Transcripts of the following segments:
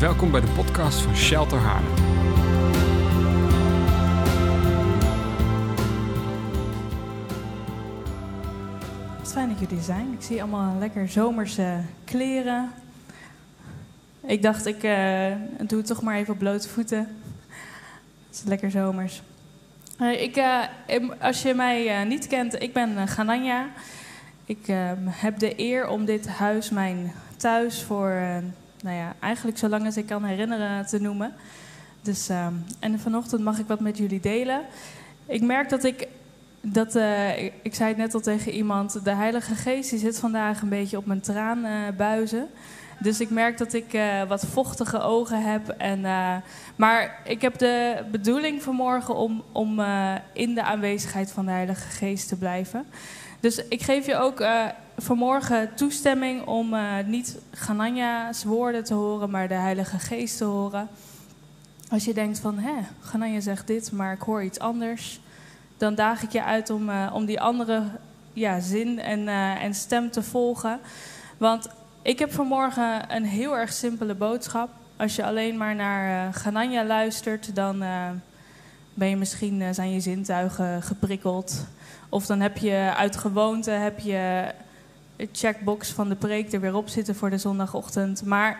Welkom bij de podcast van Shelter Haarlem. Wat fijn dat jullie zijn. Ik zie allemaal lekker zomerse kleren. Ik dacht, ik eh, doe het toch maar even op blote voeten. Het is lekker zomers. Eh, ik, eh, als je mij niet kent, ik ben Gananja. Ik eh, heb de eer om dit huis mijn thuis voor, nou ja, eigenlijk zolang als ik kan herinneren te noemen. Dus, ehm, en vanochtend mag ik wat met jullie delen. Ik merk dat ik, dat, eh, ik, zei het net al tegen iemand, de Heilige Geest die zit vandaag een beetje op mijn traanbuizen. Dus ik merk dat ik eh, wat vochtige ogen heb. En, eh, maar ik heb de bedoeling vanmorgen om, om eh, in de aanwezigheid van de Heilige Geest te blijven. Dus ik geef je ook eh, vanmorgen toestemming om eh, niet Gananja's woorden te horen, maar de Heilige Geest te horen. Als je denkt van, hè, Gananja zegt dit, maar ik hoor iets anders. Dan daag ik je uit om, eh, om die andere ja, zin en, eh, en stem te volgen. Want ik heb vanmorgen een heel erg simpele boodschap. Als je alleen maar naar uh, Gananja luistert, dan ben je misschien, zijn je zintuigen geprikkeld. Of dan heb je uit gewoonte heb je checkbox van de preek er weer op zitten voor de zondagochtend. Maar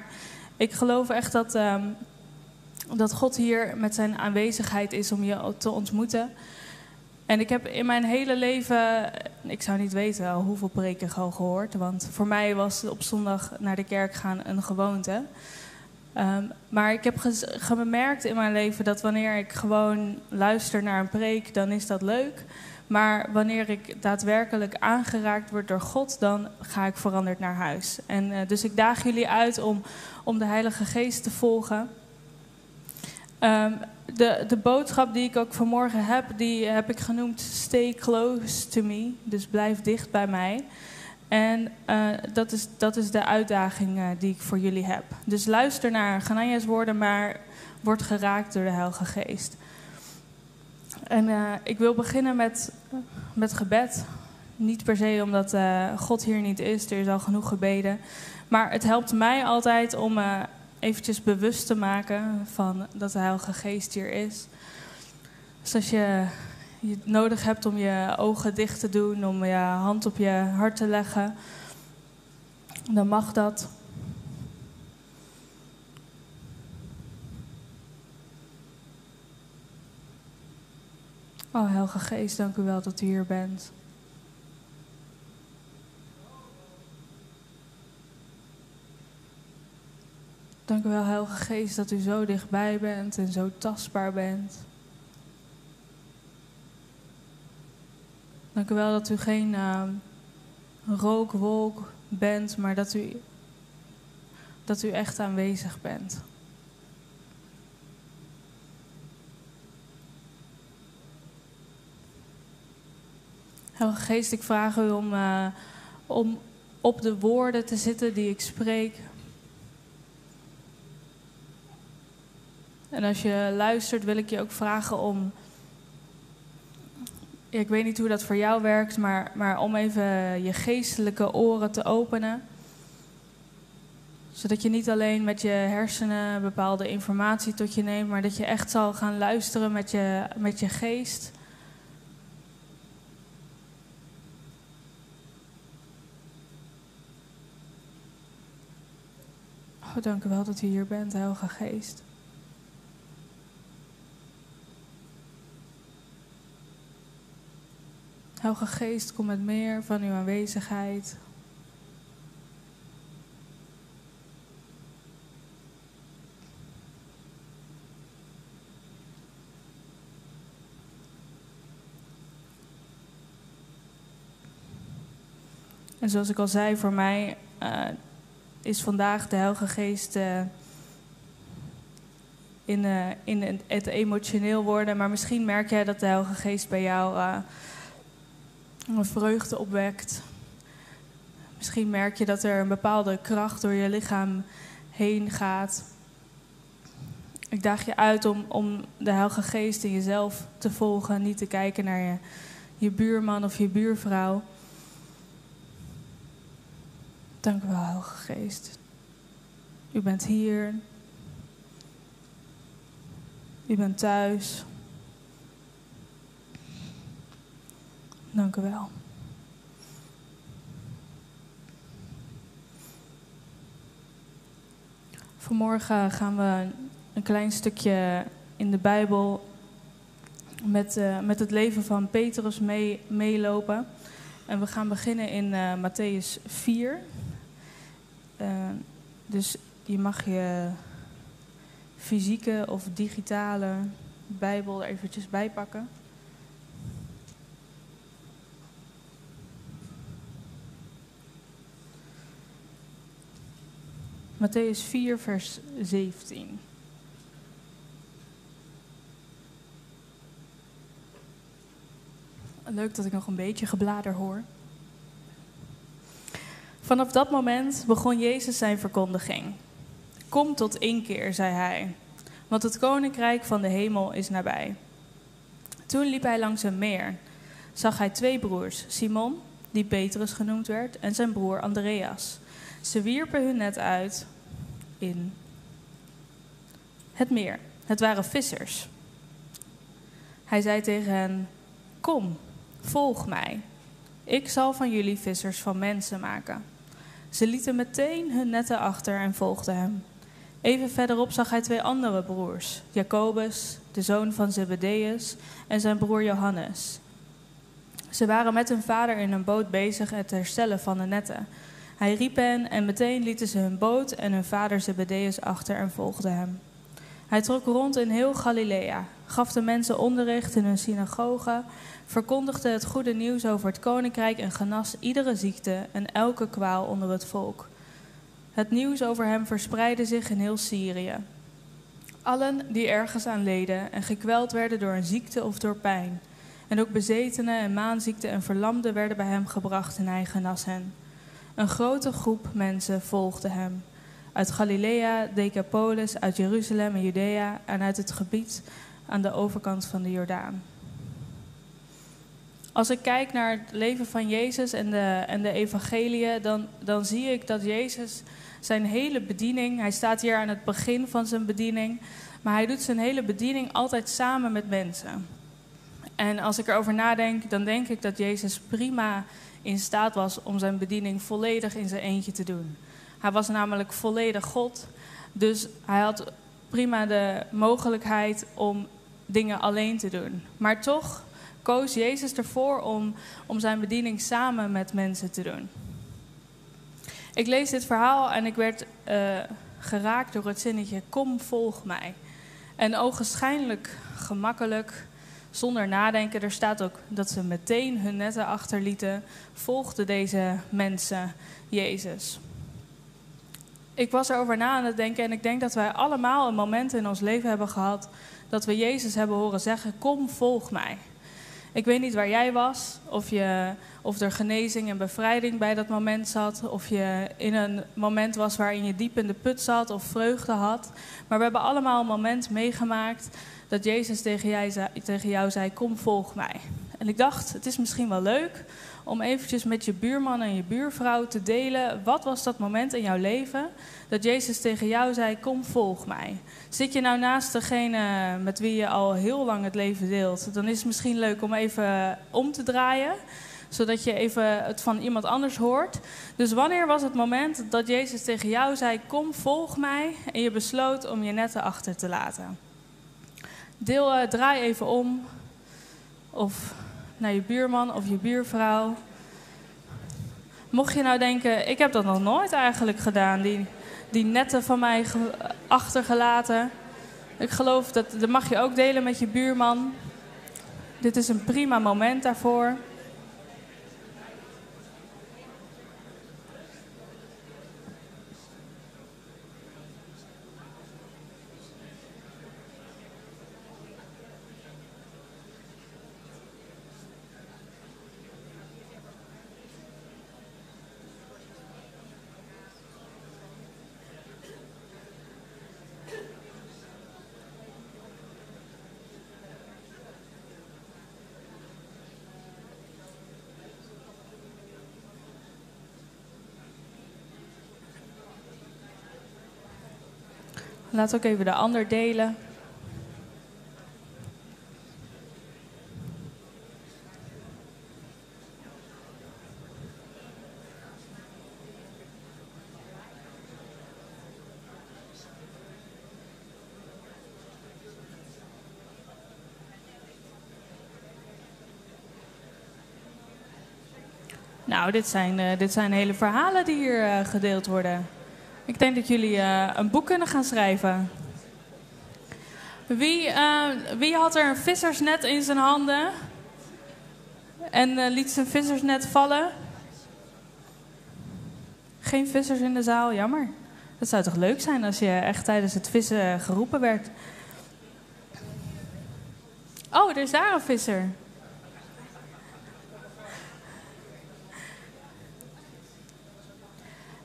ik geloof echt dat, um, dat God hier met zijn aanwezigheid is om je te ontmoeten. En ik heb in mijn hele leven, ik zou niet weten hoeveel preken al gehoord. Want voor mij was op zondag naar de kerk gaan een gewoonte. Um, maar ik heb gemerkt in mijn leven dat wanneer ik gewoon luister naar een preek, dan is dat leuk. Maar wanneer ik daadwerkelijk aangeraakt word door God, dan ga ik veranderd naar huis. En uh, dus ik daag jullie uit om, om de Heilige Geest te volgen. Um, de, de boodschap die ik ook vanmorgen heb, die heb ik genoemd Stay close to me. Dus blijf dicht bij mij. En uh, dat, is, dat is de uitdaging uh, die ik voor jullie heb. Dus luister naar Gananja's woorden, maar word geraakt door de Heilige Geest. En uh, ik wil beginnen met, met gebed. Niet per se omdat God hier niet is, er is al genoeg gebeden. Maar het helpt mij altijd om eventjes bewust te maken van dat de Heilige Geest hier is. Dus als je, je het nodig hebt om je ogen dicht te doen, om je hand op je hart te leggen, dan mag dat. Oh, Heilige Geest, dank u wel dat u hier bent. Dank u wel, Heilige Geest, dat u zo dichtbij bent en zo tastbaar bent. Dank u wel dat u geen uh, rookwolk bent, maar dat u, dat u echt aanwezig bent. Heilige Geest, ik vraag u om, uh, om op de woorden te zitten die ik spreek. En als je luistert, wil ik je ook vragen om. Ik weet niet hoe dat voor jou werkt, maar, maar om even je geestelijke oren te openen. Zodat je niet alleen met je hersenen bepaalde informatie tot je neemt, maar dat je echt zal gaan luisteren met je, met je geest. Oh, dank u wel dat u hier bent, Heilige Geest. Heilige Geest, kom met meer van uw aanwezigheid. En zoals ik al zei, voor mij uh, is vandaag de Heilige Geest uh, in, uh, in het emotioneel worden. Maar misschien merk jij dat de Heilige Geest bij jou uh, een vreugde opwekt. Misschien merk je dat er een bepaalde kracht door je lichaam heen gaat. Ik daag je uit om, om de Heilige Geest in jezelf te volgen, niet te kijken naar je, je buurman of je buurvrouw. Dank u wel, Heilige Geest. U bent hier. U bent thuis. Dank u wel. Vanmorgen gaan we een klein stukje in de Bijbel met, uh, met het leven van Petrus mee, meelopen. En we gaan beginnen in uh, Matthäus 4. Uh, dus je mag je fysieke of digitale Bijbel er eventjes bij pakken. Matthäus 4, vers 17. Leuk dat ik nog een beetje geblader hoor. Vanaf dat moment begon Jezus zijn verkondiging. Kom tot inkeer, zei hij, want het koninkrijk van de hemel is nabij. Toen liep hij langs een meer. Zag hij twee broers, Simon, die Petrus genoemd werd, en zijn broer Andreas. Ze wierpen hun net uit in het meer. Het waren vissers. Hij zei tegen hen: Kom, volg mij. Ik zal van jullie vissers van mensen maken. Ze lieten meteen hun netten achter en volgden hem. Even verderop zag hij twee andere broers, Jacobus, de zoon van Zebedeus, en zijn broer Johannes. Ze waren met hun vader in een boot bezig het herstellen van de netten. Hij riep hen en meteen lieten ze hun boot en hun vader Zebedeus achter en volgden hem. Hij trok rond in heel Galilea, gaf de mensen onderricht in hun synagogen, verkondigde het goede nieuws over het koninkrijk en genas iedere ziekte en elke kwaal onder het volk. Het nieuws over hem verspreidde zich in heel Syrië. Allen die ergens aan leden en gekweld werden door een ziekte of door pijn, en ook bezetenen en maanziekten en verlamden werden bij hem gebracht en hij genas hen. Een grote groep mensen volgde hem. Uit Galilea, Decapolis, uit Jeruzalem en Judea en uit het gebied aan de overkant van de Jordaan. Als ik kijk naar het leven van Jezus en de, en de evangeliën, dan, dan zie ik dat Jezus zijn hele bediening, hij staat hier aan het begin van zijn bediening, maar hij doet zijn hele bediening altijd samen met mensen. En als ik erover nadenk, dan denk ik dat Jezus prima in staat was om zijn bediening volledig in zijn eentje te doen. Hij was namelijk volledig God, dus hij had prima de mogelijkheid om dingen alleen te doen. Maar toch koos Jezus ervoor om, om zijn bediening samen met mensen te doen. Ik lees dit verhaal en ik werd uh, geraakt door het zinnetje: Kom, volg mij. En ogenschijnlijk gemakkelijk, zonder nadenken. Er staat ook dat ze meteen hun netten achterlieten, volgden deze mensen Jezus. Ik was erover na aan het denken en ik denk dat wij allemaal een moment in ons leven hebben gehad dat we Jezus hebben horen zeggen: Kom, volg mij. Ik weet niet waar jij was, of, je, of er genezing en bevrijding bij dat moment zat, of je in een moment was waarin je diep in de put zat of vreugde had. Maar we hebben allemaal een moment meegemaakt dat Jezus tegen zei, tegen jou zei: Kom, volg mij. En ik dacht, het is misschien wel leuk om eventjes met je buurman en je buurvrouw te delen. Wat was dat moment in jouw leven dat Jezus tegen jou zei: Kom, volg mij. Zit je nou naast degene met wie je al heel lang het leven deelt, dan is het misschien leuk om even om te draaien zodat je even het van iemand anders hoort. Dus wanneer was het moment dat Jezus tegen jou zei: Kom, volg mij, en je besloot om je netten achter te laten? Deel, uh, draai even om, of naar je buurman of je buurvrouw. Mocht je nou denken: Ik heb dat nog nooit eigenlijk gedaan, die die netten van mij achtergelaten. Ik geloof dat dat mag je ook delen met je buurman. Dit is een prima moment daarvoor. Laat ook even de ander delen. Nou, dit zijn, eh, dit zijn hele verhalen die hier eh, gedeeld worden. Denk dat jullie uh, een boek kunnen gaan schrijven. Wie, wie had er een vissersnet in zijn handen? En liet zijn vissersnet vallen? Geen vissers in de zaal, jammer. Dat zou toch leuk zijn als je echt tijdens het vissen geroepen werd. Oh, er is daar een visser.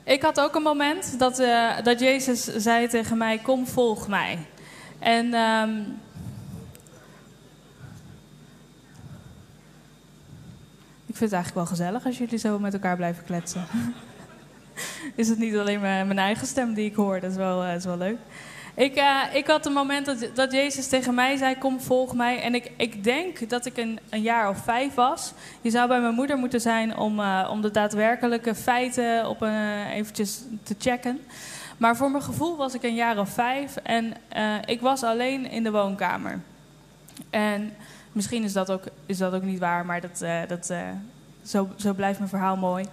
Ik had ook een moment dat, uh, dat Jezus zei tegen mij: Kom, volg mij. En. Um, ik vind het eigenlijk wel gezellig als jullie zo met elkaar blijven kletsen. is het niet alleen mijn, eigen stem die ik hoor? Dat is wel, uh, is wel leuk. Ik, uh, ik had een moment dat, dat Jezus tegen mij zei: Kom, volg mij. En ik, ik denk dat ik een, een jaar of vijf was. Je zou bij mijn moeder moeten zijn om, uh, om de daadwerkelijke feiten op een, eventjes te checken. Maar voor mijn gevoel was ik een jaar of vijf en uh, ik was alleen in de woonkamer. En misschien is dat ook, is dat ook niet waar, maar dat, dat, zo, zo blijft mijn verhaal mooi.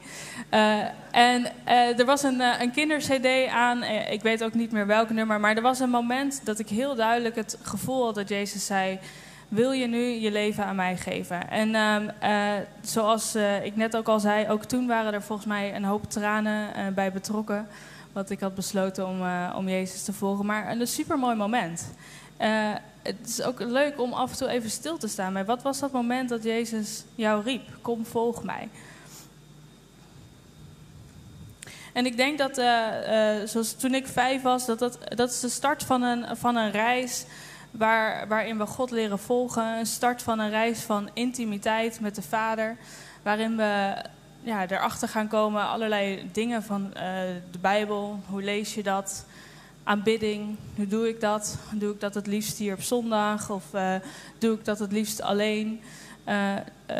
Uh, en uh, er was een, uh, een kinder-CD aan. ik weet ook niet meer welk nummer. Maar er was een moment dat ik heel duidelijk het gevoel had dat Jezus zei: Wil je nu je leven aan mij geven? En ehm, zoals ik net ook al zei, ook toen waren er volgens mij een hoop tranen bij betrokken. Want ik had besloten om, om Jezus te volgen. Maar een supermooi moment het is ook leuk om af en toe even stil te staan bij wat was dat moment dat Jezus jou riep? Kom, volg mij. En ik denk dat, uh, uh, zoals toen ik vijf was, dat, dat dat is de start van een, van een reis waar, waarin we God leren volgen. Een start van een reis van intimiteit met de Vader, waarin we ja, erachter gaan komen allerlei dingen van uh, de Bijbel. Hoe lees je dat? Aanbidding. Hoe doe ik dat? Doe ik dat het liefst hier op zondag? Of uh, doe ik dat het liefst alleen? Uh, uh,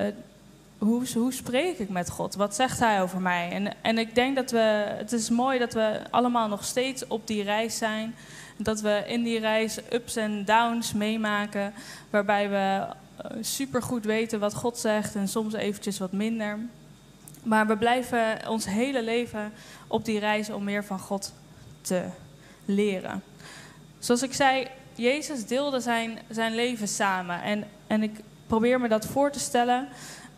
hoe, hoe spreek ik met God? Wat zegt Hij over mij? En, en ik denk dat we, het is mooi dat we allemaal nog steeds op die reis zijn. Dat we in die reis ups en downs meemaken. Waarbij we supergoed weten wat God zegt en soms eventjes wat minder. Maar we blijven ons hele leven op die reis om meer van God te leren. Zoals ik zei, Jezus deelde zijn, zijn leven samen. En, en ik probeer me dat voor te stellen.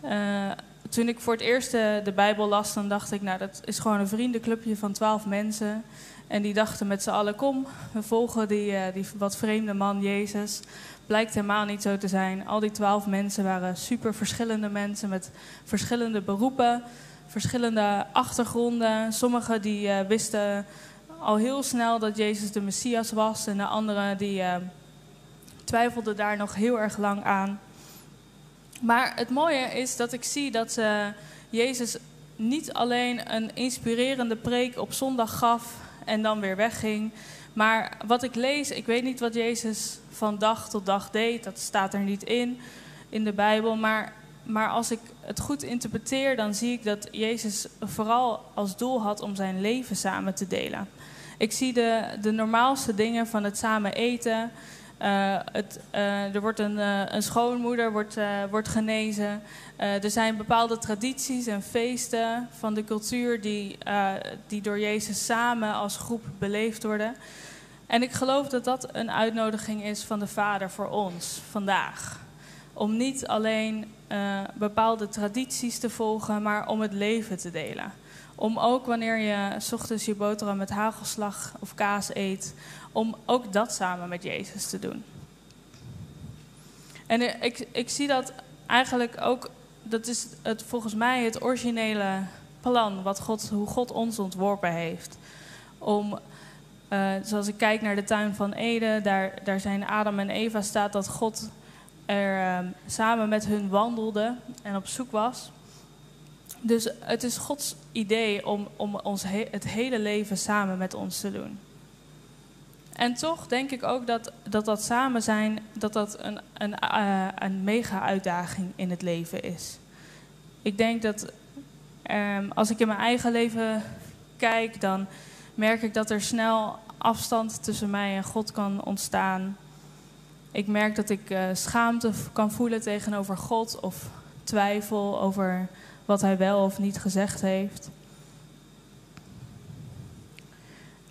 Uh, toen ik voor het eerst de, Bijbel las, dan dacht ik, nou, dat is gewoon een vriendenclubje van twaalf mensen. En die dachten met z'n allen, kom, we volgen die, uh, die wat vreemde man Jezus. Blijkt helemaal niet zo te zijn. Al die twaalf mensen waren super verschillende mensen met verschillende beroepen, verschillende achtergronden. Sommigen die uh, wisten al heel snel dat Jezus de Messias was. En de anderen die uh, twijfelden daar nog heel erg lang aan. Maar het mooie is dat ik zie dat uh, Jezus niet alleen een inspirerende preek op zondag gaf en dan weer wegging. Maar wat ik lees, ik weet niet wat Jezus van dag tot dag deed. Dat staat er niet in, in de Bijbel. Maar, maar als ik het goed interpreteer, dan zie ik dat Jezus vooral als doel had om zijn leven samen te delen. Ik zie de, de normaalste dingen van het samen eten. Uh, het, uh, er wordt een, uh, een schoonmoeder wordt, wordt genezen. er zijn bepaalde tradities en feesten van de cultuur die, die door Jezus samen als groep beleefd worden. En ik geloof dat dat een uitnodiging is van de Vader voor ons vandaag. Om niet alleen bepaalde tradities te volgen, maar om het leven te delen. Om ook wanneer je s ochtends je boterham met hagelslag of kaas eet, om ook dat samen met Jezus te doen. En ik, ik zie dat eigenlijk ook, dat is het, volgens mij het originele plan, wat God, hoe God ons ontworpen heeft. Om, uh, zoals ik kijk naar de tuin van Eden, daar, daar zijn Adam en Eva, staat dat God er uh, samen met hun wandelde en op zoek was. Dus het is Gods idee om, om ons het hele leven samen met ons te doen. En toch denk ik ook dat dat, dat samen zijn dat dat een, een, uh, een mega uitdaging in het leven is. Ik denk dat um, als ik in mijn eigen leven kijk, dan merk ik dat er snel afstand tussen mij en God kan ontstaan. Ik merk dat ik uh, schaamte kan voelen tegenover God of twijfel over wat hij wel of niet gezegd heeft.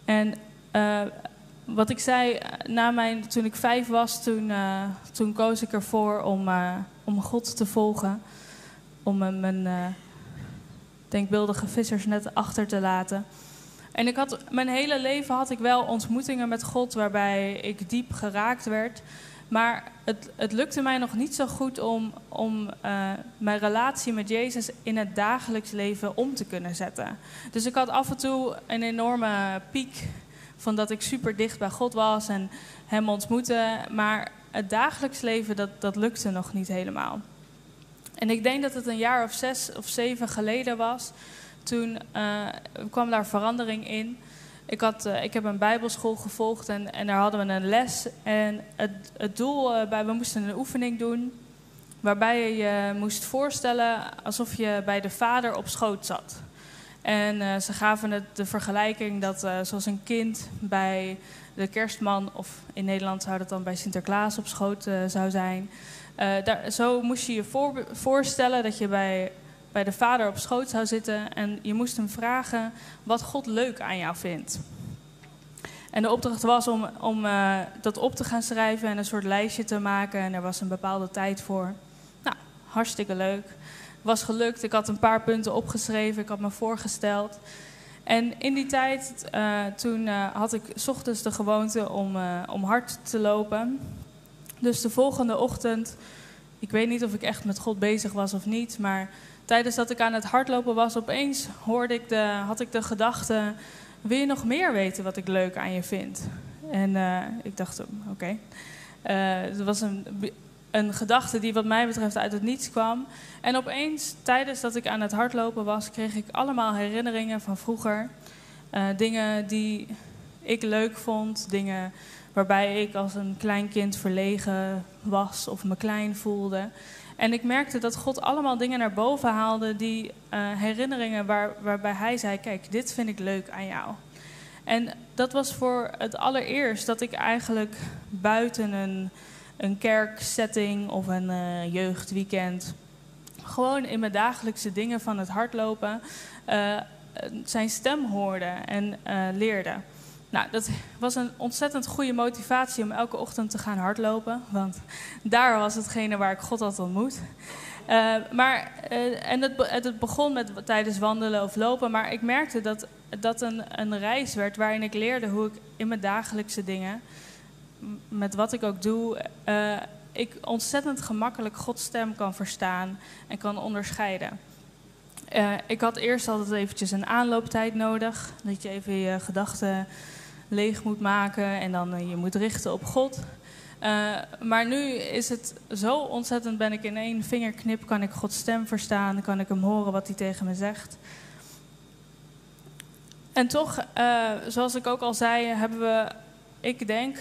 En uh, wat ik zei, na mijn, toen ik vijf was, toen, uh, toen koos ik ervoor om, om God te volgen. Om mijn denkbeeldige vissersnet achter te laten. En ik had, mijn hele leven had ik wel ontmoetingen met God waarbij ik diep geraakt werd. Maar het, het lukte mij nog niet zo goed om, om uh, mijn relatie met Jezus in het dagelijks leven om te kunnen zetten. Dus ik had af en toe een enorme piek van dat ik super dicht bij God was en Hem ontmoette. Maar het dagelijks leven, dat, dat lukte nog niet helemaal. En ik denk dat het een jaar of zes of zeven geleden was. Toen uh, kwam daar verandering in. Ik, had, uh, ik heb een bijbelschool gevolgd en, en daar hadden we een les. En het, het doel, uh, bij, we moesten een oefening doen... waarbij je je moest voorstellen alsof je bij de vader op schoot zat. En uh, ze gaven het de vergelijking dat zoals een kind bij de kerstman... of in Nederland zou dat dan bij Sinterklaas op schoot zou zijn... daar, zo moest je je voor, voorstellen dat je bij bij de vader op schoot zou zitten en je moest hem vragen wat God leuk aan jou vindt. En de opdracht was om, om uh, dat op te gaan schrijven en een soort lijstje te maken. En er was een bepaalde tijd voor. Nou, hartstikke leuk. Was gelukt. Ik had een paar punten opgeschreven. Ik had me voorgesteld. En in die tijd, uh, toen uh, had ik ochtends de gewoonte om, om hard te lopen. Dus de volgende ochtend, ik weet niet of ik echt met God bezig was of niet, maar tijdens dat ik aan het hardlopen was, opeens hoorde ik de, had ik de gedachte: wil je nog meer weten wat ik leuk aan je vind? En uh, ik dacht: oké. Okay. Uh, het was een, een gedachte die, wat mij betreft, uit het niets kwam. En opeens, tijdens dat ik aan het hardlopen was, kreeg ik allemaal herinneringen van vroeger. Uh, dingen die ik leuk vond, dingen waarbij ik als een klein kind verlegen was of me klein voelde. En ik merkte dat God allemaal dingen naar boven haalde, die uh, herinneringen waar, waarbij Hij zei: Kijk, dit vind ik leuk aan jou. En dat was voor het allereerst dat ik eigenlijk buiten een, een kerksetting of een uh, jeugdweekend, gewoon in mijn dagelijkse dingen van het hardlopen, uh, zijn stem hoorde en leerde. Nou, dat was een ontzettend goede motivatie om elke ochtend te gaan hardlopen. Want daar was hetgene waar ik God had ontmoet. Uh, maar, uh, en het, het, begon met tijdens wandelen of lopen. Maar ik merkte dat dat een, een reis werd waarin ik leerde hoe ik in mijn dagelijkse dingen, met wat ik ook doe, uh, ik ontzettend gemakkelijk Gods stem kan verstaan en kan onderscheiden. ik had eerst altijd eventjes een aanlooptijd nodig. Dat je even je gedachten leeg moet maken en dan uh, je moet richten op God. Uh, maar nu is het zo ontzettend, ben ik in één vingerknip, kan ik Gods stem verstaan, kan ik hem horen wat hij tegen me zegt. En toch, uh, zoals ik ook al zei, hebben we, ik denk,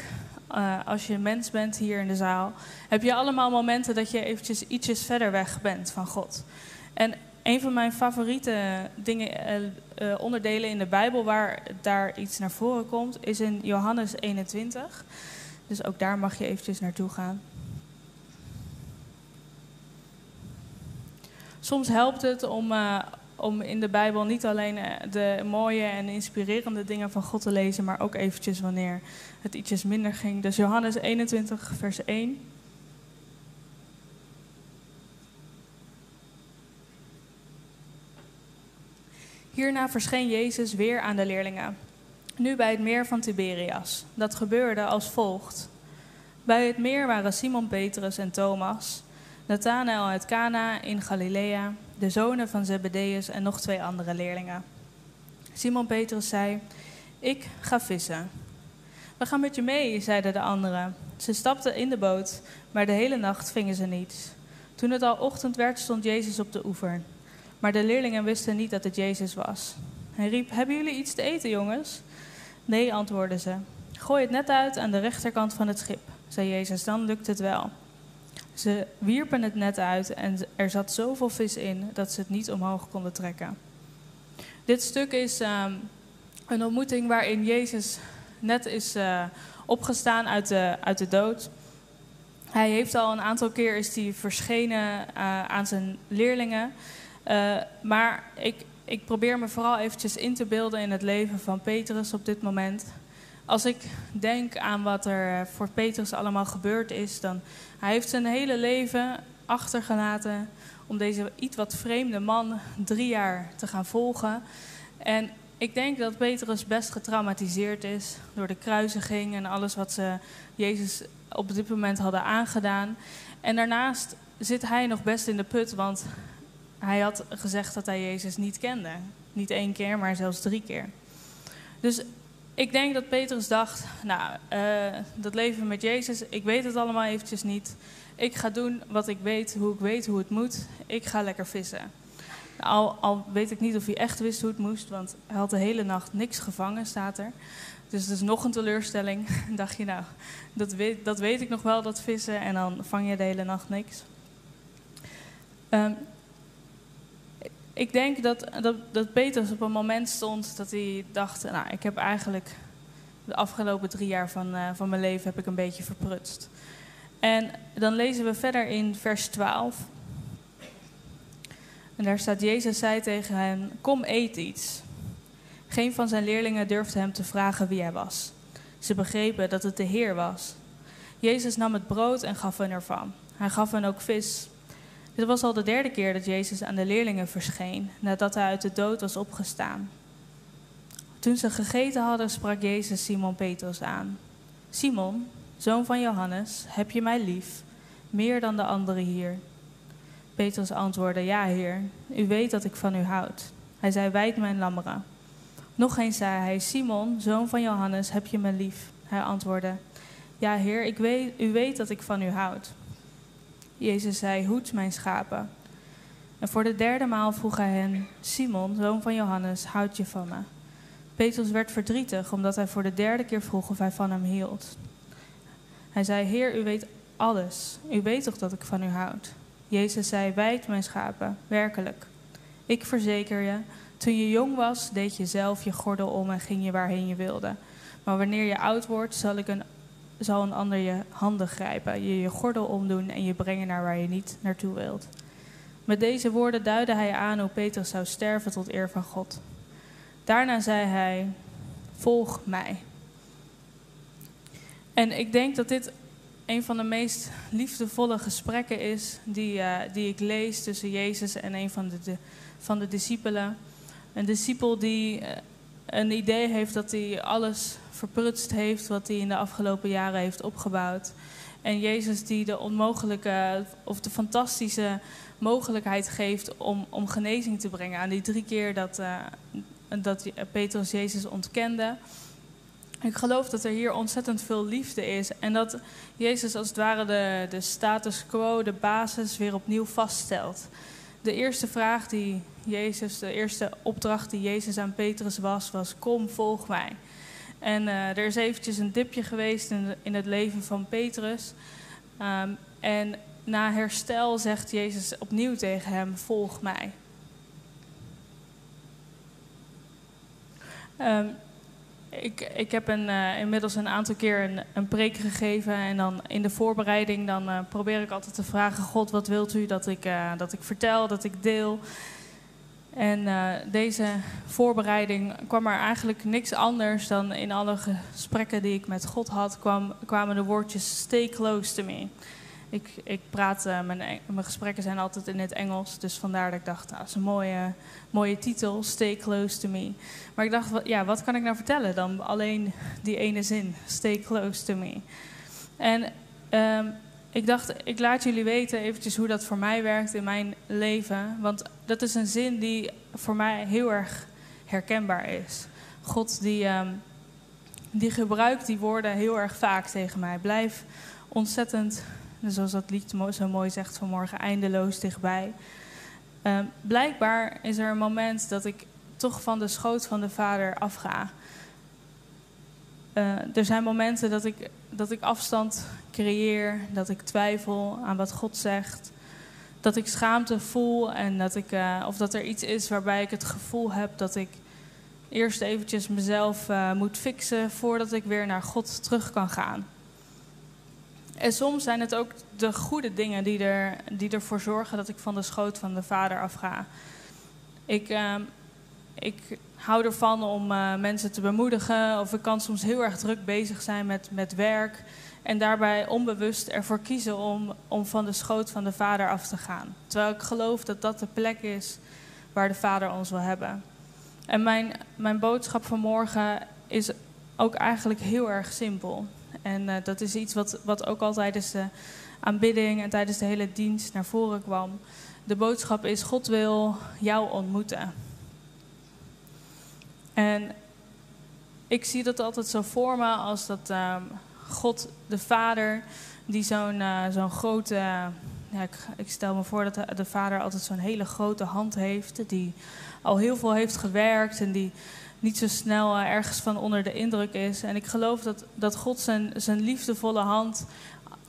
als je mens bent hier in de zaal, heb je allemaal momenten dat je eventjes ietsjes verder weg bent van God. En een van mijn favoriete dingen, uh, onderdelen in de Bijbel waar daar iets naar voren komt, is in Johannes 21. Dus ook daar mag je eventjes naartoe gaan. Soms helpt het om, uh, om in de Bijbel niet alleen de mooie en inspirerende dingen van God te lezen, maar ook eventjes wanneer het ietsjes minder ging. Dus Johannes 21, vers 1. Hierna verscheen Jezus weer aan de leerlingen, nu bij het meer van Tiberias. Dat gebeurde als volgt. Bij het meer waren Simon Petrus en Thomas, Nathanael uit Cana in Galilea, de zonen van Zebedeus en nog twee andere leerlingen. Simon Petrus zei: Ik ga vissen. We gaan met je mee, zeiden de anderen. Ze stapten in de boot, maar de hele nacht vingen ze niets. Toen het al ochtend werd, stond Jezus op de oever. Maar de leerlingen wisten niet dat het Jezus was. Hij riep: Hebben jullie iets te eten, jongens? Nee, antwoordden ze. Gooi het net uit aan de rechterkant van het schip, zei Jezus, dan lukt het wel. Ze wierpen het net uit en er zat zoveel vis in dat ze het niet omhoog konden trekken. Dit stuk is uh, een ontmoeting waarin Jezus net is uh, opgestaan uit de, uit de dood. Hij heeft al een aantal keer is hij verschenen uh, aan zijn leerlingen. Uh, maar ik, ik probeer me vooral eventjes in te beelden in het leven van Petrus op dit moment. Als ik denk aan wat er voor Petrus allemaal gebeurd is, dan hij heeft zijn hele leven achtergelaten om deze iets wat vreemde man drie jaar te gaan volgen. En ik denk dat Petrus best getraumatiseerd is door de kruisiging en alles wat ze Jezus op dit moment hadden aangedaan. En daarnaast zit hij nog best in de put, want hij had gezegd dat hij Jezus niet kende. Niet één keer, maar zelfs drie keer. Dus ik denk dat Petrus dacht, nou, uh, dat leven met Jezus, ik weet het allemaal eventjes niet. Ik ga doen wat ik weet, hoe ik weet hoe het moet. Ik ga lekker vissen. Al, al weet ik niet of hij echt wist hoe het moest, want hij had de hele nacht niks gevangen, staat er. Dus het is nog een teleurstelling. dacht je, nou, dat weet, dat weet ik nog wel, dat vissen, en dan vang je de hele nacht niks. Um, ik denk dat, dat, dat Petrus op een moment stond dat hij dacht, nou, ik heb eigenlijk de afgelopen drie jaar van, uh, van mijn leven heb ik een beetje verprutst. En dan lezen we verder in vers 12. En daar staat, Jezus zei tegen hem, kom eet iets. Geen van zijn leerlingen durfde hem te vragen wie hij was. Ze begrepen dat het de Heer was. Jezus nam het brood en gaf hen ervan. Hij gaf hen ook vis. Dit was al de derde keer dat Jezus aan de leerlingen verscheen, nadat hij uit de dood was opgestaan. Toen ze gegeten hadden, sprak Jezus Simon Petrus aan. Simon, zoon van Johannes, heb je mij lief, meer dan de anderen hier? Petrus antwoordde, ja heer, u weet dat ik van u houd. Hij zei, wijd mijn lammeren. Nog eens zei hij, Simon, zoon van Johannes, heb je me lief? Hij antwoordde, ja heer, ik weet, u weet dat ik van u houd. Jezus zei, hoed mijn schapen. En voor de derde maal vroeg hij hen, Simon, zoon van Johannes, houd je van me? Petrus werd verdrietig, omdat hij voor de derde keer vroeg of hij van hem hield. Hij zei, Heer, u weet alles. U weet toch dat ik van u houd? Jezus zei, wijd mijn schapen, werkelijk. Ik verzeker je, toen je jong was, deed je zelf je gordel om en ging je waarheen je wilde. Maar wanneer je oud wordt, zal ik een zal een ander je handen grijpen, je je gordel omdoen en je brengen naar waar je niet naartoe wilt. Met deze woorden duidde hij aan hoe Petrus zou sterven tot eer van God. Daarna zei hij: Volg mij. En ik denk dat dit een van de meest liefdevolle gesprekken is die, uh, die ik lees tussen Jezus en een van de, van de discipelen. Een discipel die uh, een idee heeft dat hij alles verprutst heeft wat hij in de afgelopen jaren heeft opgebouwd. En Jezus die de onmogelijke of de fantastische mogelijkheid geeft om, om genezing te brengen. Aan die drie keer dat, uh, dat Petrus Jezus ontkende. Ik geloof dat er hier ontzettend veel liefde is. En dat Jezus als het ware de, de status quo, de basis, weer opnieuw vaststelt. De eerste vraag die Jezus, de eerste opdracht die Jezus aan Petrus was, was: Kom, volg mij. En uh, er is eventjes een dipje geweest in, in het leven van Petrus. Um, en na herstel zegt Jezus opnieuw tegen hem: Volg mij. Um, ik, ik heb een, uh, inmiddels een aantal keer een, een, preek gegeven. En dan in de voorbereiding dan, uh, probeer ik altijd te vragen: God, wat wilt u dat ik, dat ik vertel, dat ik deel? En uh, deze voorbereiding kwam er eigenlijk niks anders dan in alle gesprekken die ik met God had, kwam, kwamen de woordjes stay close to me. Ik, ik praat, uh, mijn, mijn gesprekken zijn altijd in het Engels, dus vandaar dat ik dacht, nou, dat is een mooie, mooie titel, stay close to me. Maar ik dacht, ja, wat kan ik nou vertellen dan? Alleen die ene zin, stay close to me. En um, ik dacht, ik laat jullie weten eventjes hoe dat voor mij werkt in mijn leven. Want dat is een zin die voor mij heel erg herkenbaar is. God die, um, die gebruikt die woorden heel erg vaak tegen mij. Blijf ontzettend, zoals dat lied zo mooi zegt vanmorgen, eindeloos dichtbij. Um, blijkbaar is er een moment dat ik toch van de schoot van de vader afga. Uh, er zijn momenten dat ik, dat ik afstand creëer, dat ik twijfel aan wat God zegt. Dat ik schaamte voel en dat ik, uh, of dat er iets is waarbij ik het gevoel heb dat ik eerst eventjes mezelf uh, moet fixen voordat ik weer naar God terug kan gaan. En soms zijn het ook de goede dingen die, er, die ervoor zorgen dat ik van de schoot van de vader afga. Ik, uh, ik hou ervan om uh, mensen te bemoedigen, of ik kan soms heel erg druk bezig zijn met, met werk. En daarbij onbewust ervoor kiezen om, om van de schoot van de vader af te gaan. Terwijl ik geloof dat dat de plek is waar de vader ons wil hebben. En mijn, mijn boodschap vanmorgen is ook eigenlijk heel erg simpel. En uh, dat is iets wat, wat ook al tijdens de aanbidding en tijdens de hele dienst naar voren kwam. De boodschap is: God wil jou ontmoeten. En ik zie dat altijd zo voor me als dat uh, God, de Vader, die zo'n uh, zo'n grote. ja, ik, ik, stel me voor dat de, de Vader altijd zo'n hele grote hand heeft, die al heel veel heeft gewerkt en die niet zo snel uh, ergens van onder de indruk is. En ik geloof dat, dat God zijn, zijn liefdevolle hand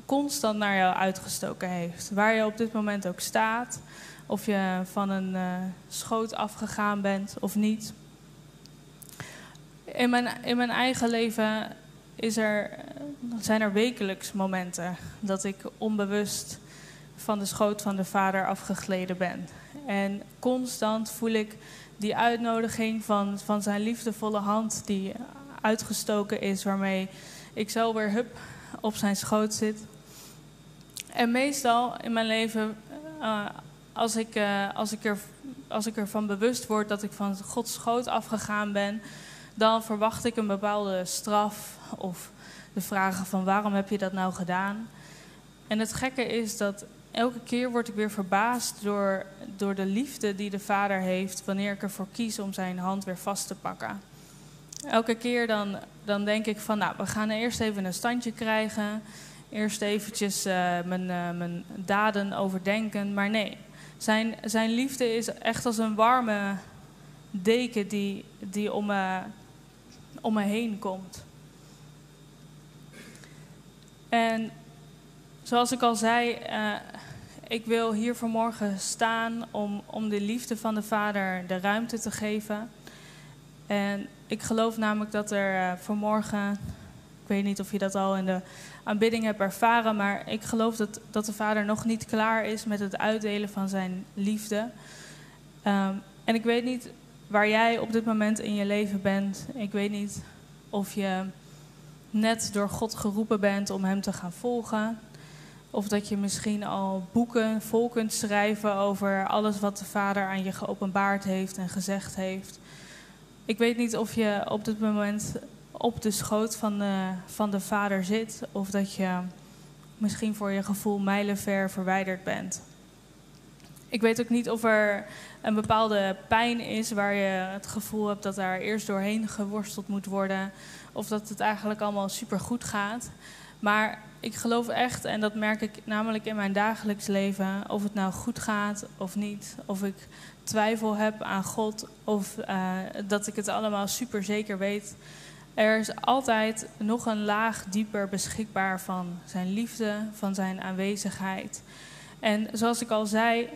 constant naar jou uitgestoken heeft. Waar je op dit moment ook staat. Of je van een uh, schoot afgegaan bent of niet. In mijn, in mijn eigen leven is er, zijn er wekelijks momenten dat ik onbewust van de schoot van de vader afgegleden ben. En constant voel ik die uitnodiging van, van zijn liefdevolle hand die uitgestoken is, waarmee ik zo weer hup op zijn schoot zit. En meestal in mijn leven, uh, als, ik, uh, als, ik er, als ik ervan bewust word dat ik van Gods schoot afgegaan ben, dan verwacht ik een bepaalde straf of de vragen van waarom heb je dat nou gedaan. En het gekke is dat elke keer word ik weer verbaasd door, door de liefde die de vader heeft wanneer ik ervoor kies om zijn hand weer vast te pakken. Elke keer dan, dan denk ik van, nou, we gaan eerst even een standje krijgen. Eerst eventjes uh, mijn, uh, mijn daden overdenken. Maar nee, zijn, zijn liefde is echt als een warme deken die, die om, me, om me heen komt. En zoals ik al zei, uh, ik wil hier vanmorgen staan om, om de liefde van de Vader de ruimte te geven. En ik geloof namelijk dat er uh, vanmorgen, ik weet niet of je dat al in de aanbidding hebt ervaren, maar ik geloof dat, dat de Vader nog niet klaar is met het uitdelen van zijn liefde. Um, en ik weet niet waar jij op dit moment in je leven bent. Ik weet niet of je net door God geroepen bent om Hem te gaan volgen. Of dat je misschien al boeken vol kunt schrijven over alles wat de Vader aan je geopenbaard heeft en gezegd heeft. Ik weet niet of je op dit moment op de schoot van de, van de Vader zit. Of dat je misschien voor je gevoel mijlenver verwijderd bent. Ik weet ook niet of er een bepaalde pijn is waar je het gevoel hebt dat daar eerst doorheen geworsteld moet worden. Of dat het eigenlijk allemaal supergoed gaat. Maar ik geloof echt, en dat merk ik namelijk in mijn dagelijks leven, of het nou goed gaat of niet, of ik twijfel heb aan God, of uh, dat ik het allemaal super zeker weet. Er is altijd nog een laag dieper beschikbaar van zijn liefde, van zijn aanwezigheid. En zoals ik al zei,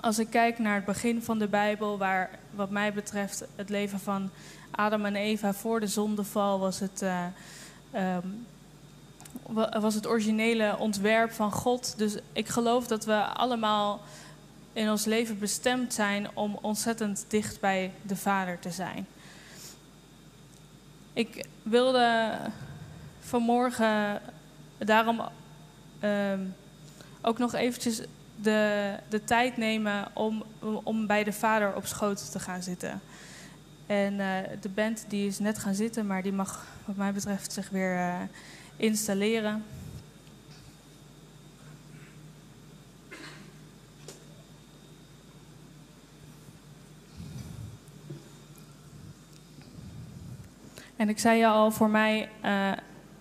als ik kijk naar het begin van de Bijbel, waar wat mij betreft het leven van Adam en Eva voor de zondeval was het. Uh, um, was het originele ontwerp van God. Dus ik geloof dat we allemaal in ons leven bestemd zijn om ontzettend dicht bij de Vader te zijn. Ik wilde vanmorgen daarom uh, ook nog eventjes de, de tijd nemen om, om bij de Vader op schoot te gaan zitten. En uh, de band die is net gaan zitten, maar die mag wat mij betreft zich weer uh, installeren. En ik zei je al, voor mij uh,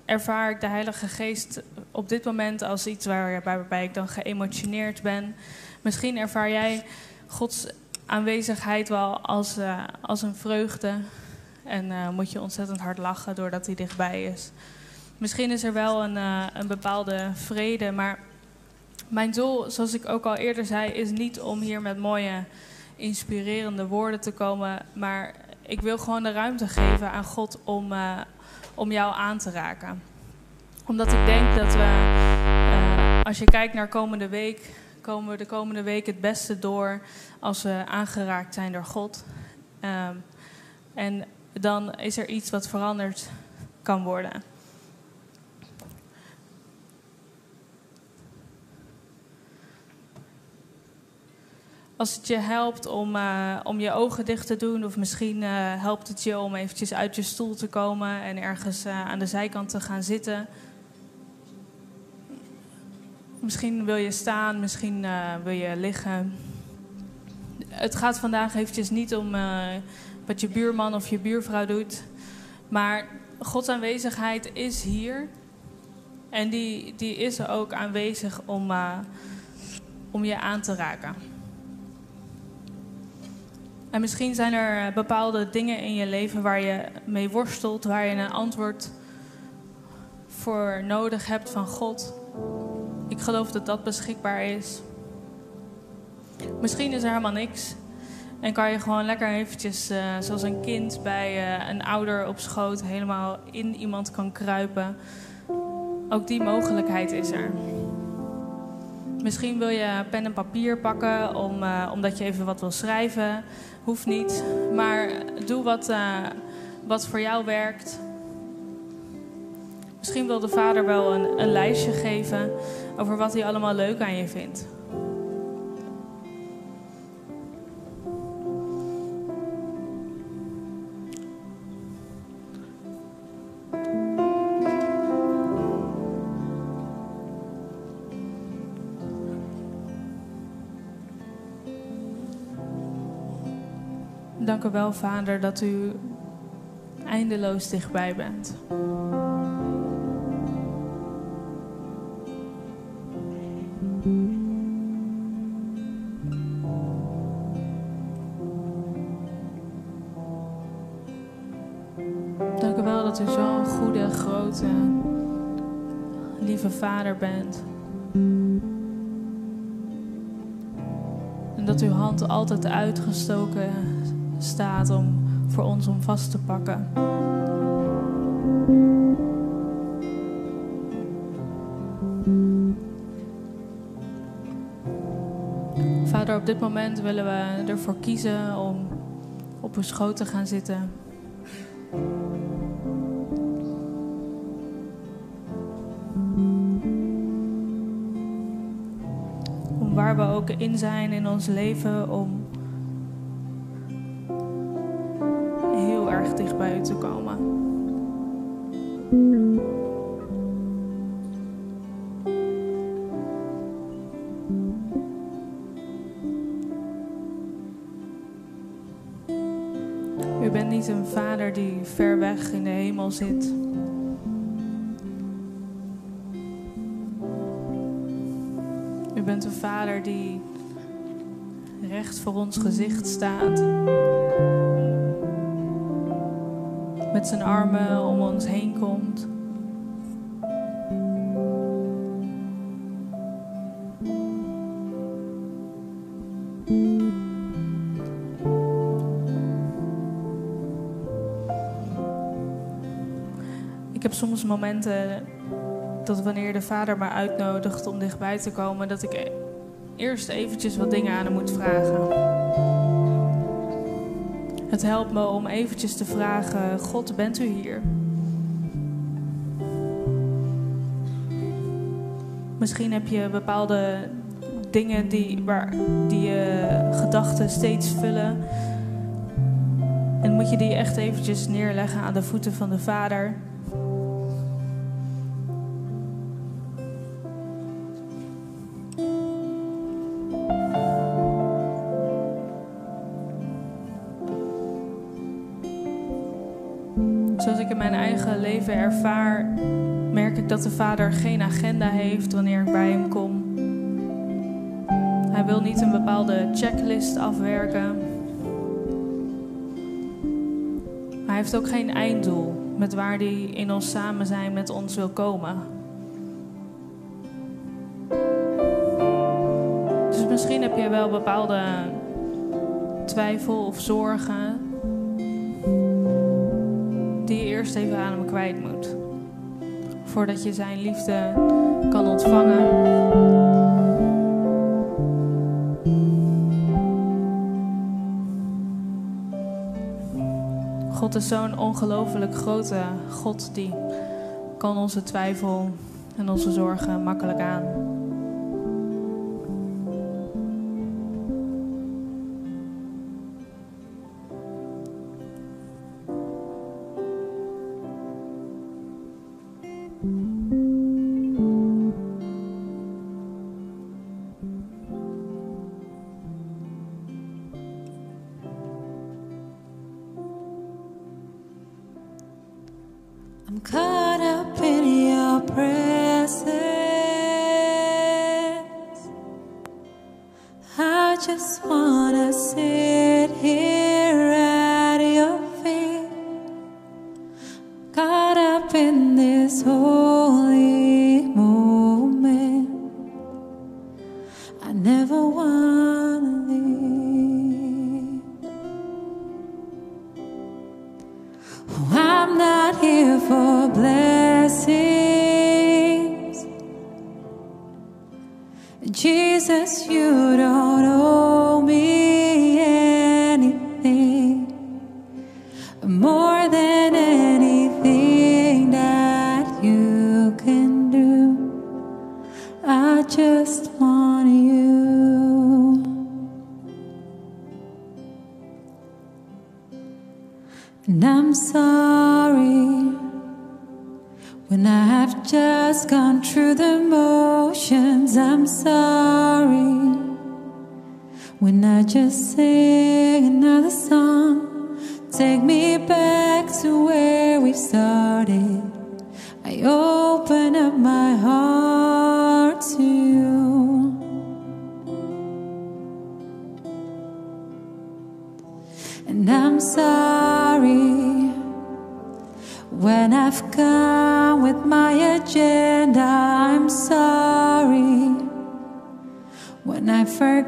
ervaar ik de Heilige Geest op dit moment als iets waar, waarbij ik dan geëmotioneerd ben. Misschien ervaar jij Gods aanwezigheid wel als, uh, als een vreugde. En uh, moet je ontzettend hard lachen doordat hij dichtbij is. Misschien is er wel een, uh, een bepaalde vrede, maar mijn doel, zoals ik ook al eerder zei, is niet om hier met mooie, inspirerende woorden te komen, maar ik wil gewoon de ruimte geven aan God om, om jou aan te raken. Omdat ik denk dat we, uh, als je kijkt naar komende week, komen we de komende week het beste door als we aangeraakt zijn door God. Um, en dan is er iets wat veranderd kan worden. Als het je helpt om, uh, om je ogen dicht te doen, of misschien uh, helpt het je om eventjes uit je stoel te komen en ergens aan de zijkant te gaan zitten. Misschien wil je staan, misschien wil je liggen. Het gaat vandaag eventjes niet om wat je buurman of je buurvrouw doet, maar Gods aanwezigheid is hier. En die, die is ook aanwezig om, om je aan te raken. En misschien zijn er bepaalde dingen in je leven waar je mee worstelt, waar je een antwoord voor nodig hebt van God. Ik geloof dat dat beschikbaar is. Misschien is er helemaal niks. En kan je gewoon lekker eventjes, uh, zoals een kind bij uh, een ouder op schoot, helemaal in iemand kan kruipen. Ook die mogelijkheid is er. Misschien wil je pen en papier pakken om, uh, omdat je even wat wil schrijven. Hoeft niet. Maar doe wat, wat voor jou werkt. Misschien wil de vader wel een, een lijstje geven over wat hij allemaal leuk aan je vindt. Dank u wel, Vader, dat u eindeloos dichtbij bent. Lieve Vader bent. En dat uw hand altijd uitgestoken staat om voor ons om vast te pakken. Vader, op dit moment willen we ervoor kiezen om op uw schoot te gaan zitten. In zijn in ons leven, om dicht bij u te komen. U bent niet een vader die ver weg in de hemel zit. Vader die recht voor ons gezicht staat met zijn armen om ons heen komt. Ik heb soms momenten dat wanneer de vader me uitnodigt om dichtbij te komen, dat ik eerst eventjes wat dingen aan hem moet vragen. Het helpt me om eventjes te vragen: God, bent u hier? Misschien heb je bepaalde dingen die, waar, die je gedachten steeds vullen. En moet je die echt eventjes neerleggen aan de voeten van de Vader. Ervaar, merk ik dat de Vader geen agenda heeft wanneer ik bij hem kom. Hij wil niet een bepaalde checklist afwerken. Hij heeft ook geen einddoel met waar hij in ons samen zijn met ons wil komen. Dus misschien heb je wel bepaalde twijfel of zorgen eerst even aan hem kwijt moet voordat je zijn liefde kan ontvangen. God is zo'n ongelooflijk grote God die kan onze twijfel en onze zorgen makkelijk aan. Want you. And I'm sorry when I have just gone through the motions. I'm sorry when I just sing another song. Take me back to where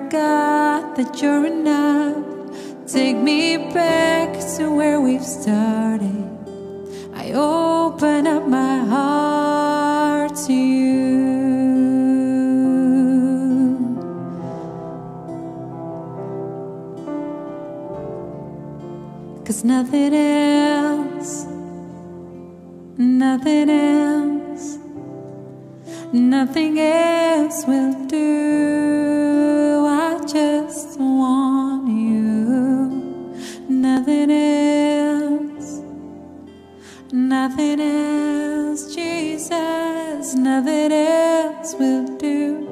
forgot that you're enough. Take me back to where we've started. I open up my heart to you. Cause nothing else, nothing else, nothing else will else, Jesus, nothing else will do.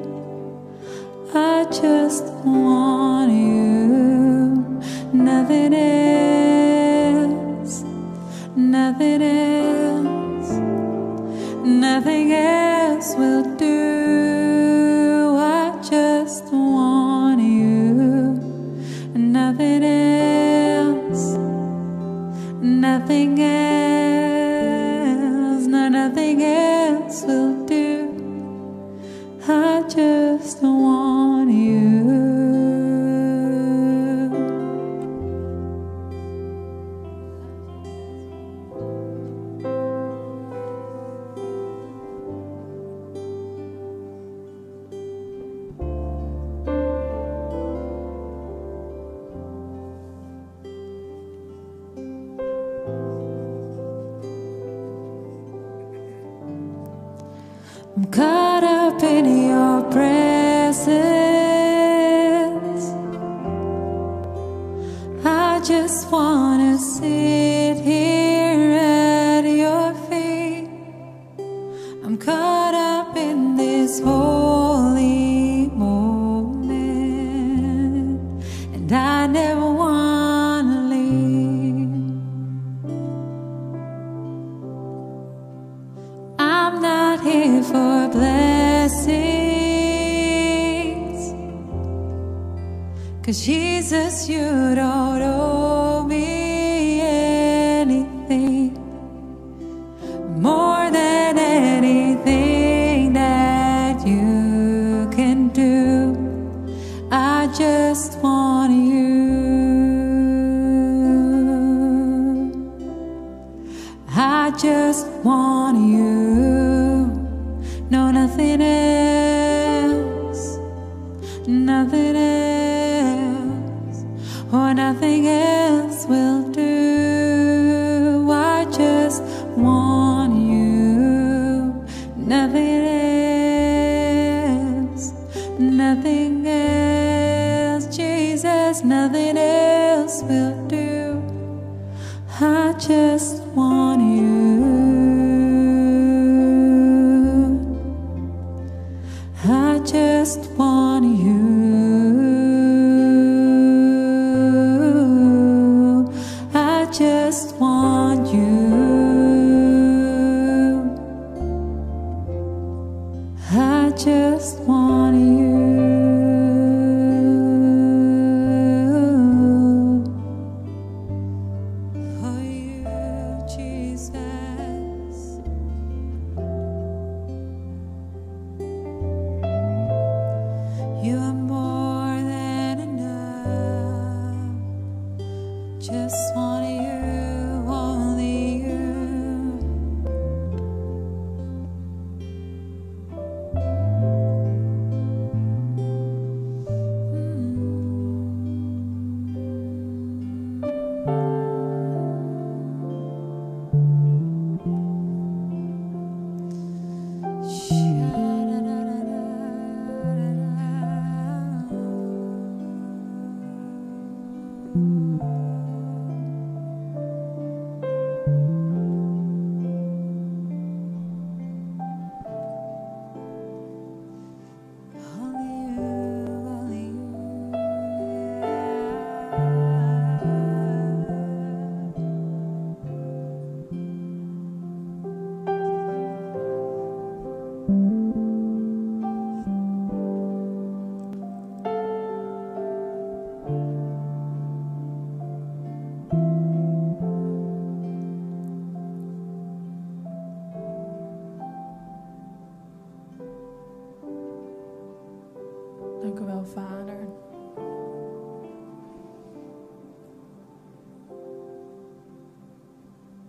I just want Cause Jesus, you don't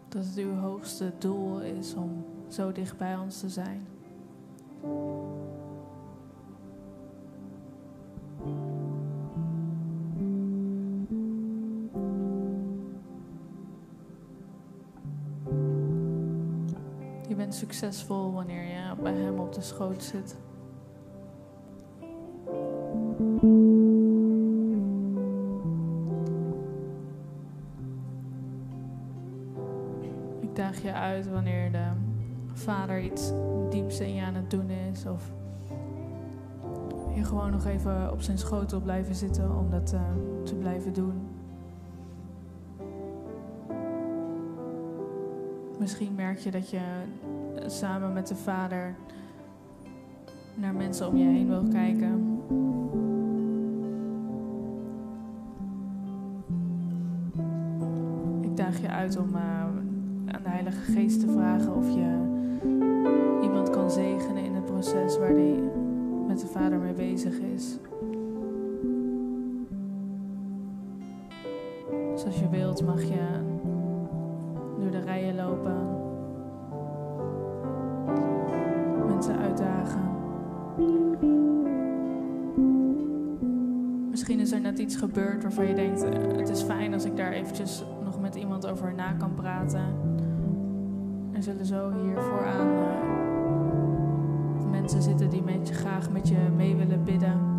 Dat het uw hoogste doel is om zo dicht bij ons te zijn. Je bent succesvol wanneer je bij Hem op de schoot zit. Vader iets dieps in je aan het doen is. Of je gewoon nog even op zijn schoot wil blijven zitten om dat eh, te blijven doen. Misschien merk je dat je samen met de vader naar mensen om je heen wil kijken. Ik daag je uit om eh, aan de Heilige Geest te vragen of je proces waar hij met de Vader mee bezig is. Dus als je wilt mag je door de rijen lopen, mensen uitdagen. Misschien is er net iets gebeurd waarvan je denkt: eh, het is fijn als ik daar eventjes nog met iemand over na kan praten. Er zullen zo hier vooraan eh, mensen zitten die met je, graag met je mee willen bidden.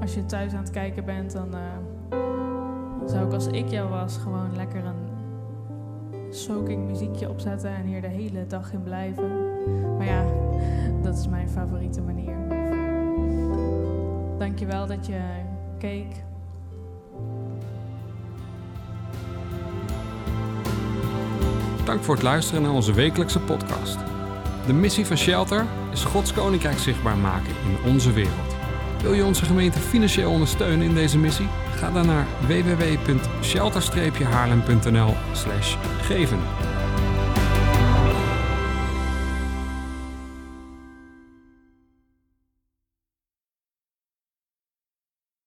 Als je thuis aan het kijken bent, dan eh, zou ik als ik jou was gewoon lekker een soaking muziekje opzetten en hier de hele dag in blijven. Maar ja, dat is mijn favoriete manier. Dankjewel dat je keek. Dank voor het luisteren naar onze wekelijkse podcast. De missie van Shelter is Gods Koninkrijk zichtbaar maken in onze wereld. Wil je onze gemeente financieel ondersteunen in deze missie? Ga dan naar www.shelter-haarlem.nl geven.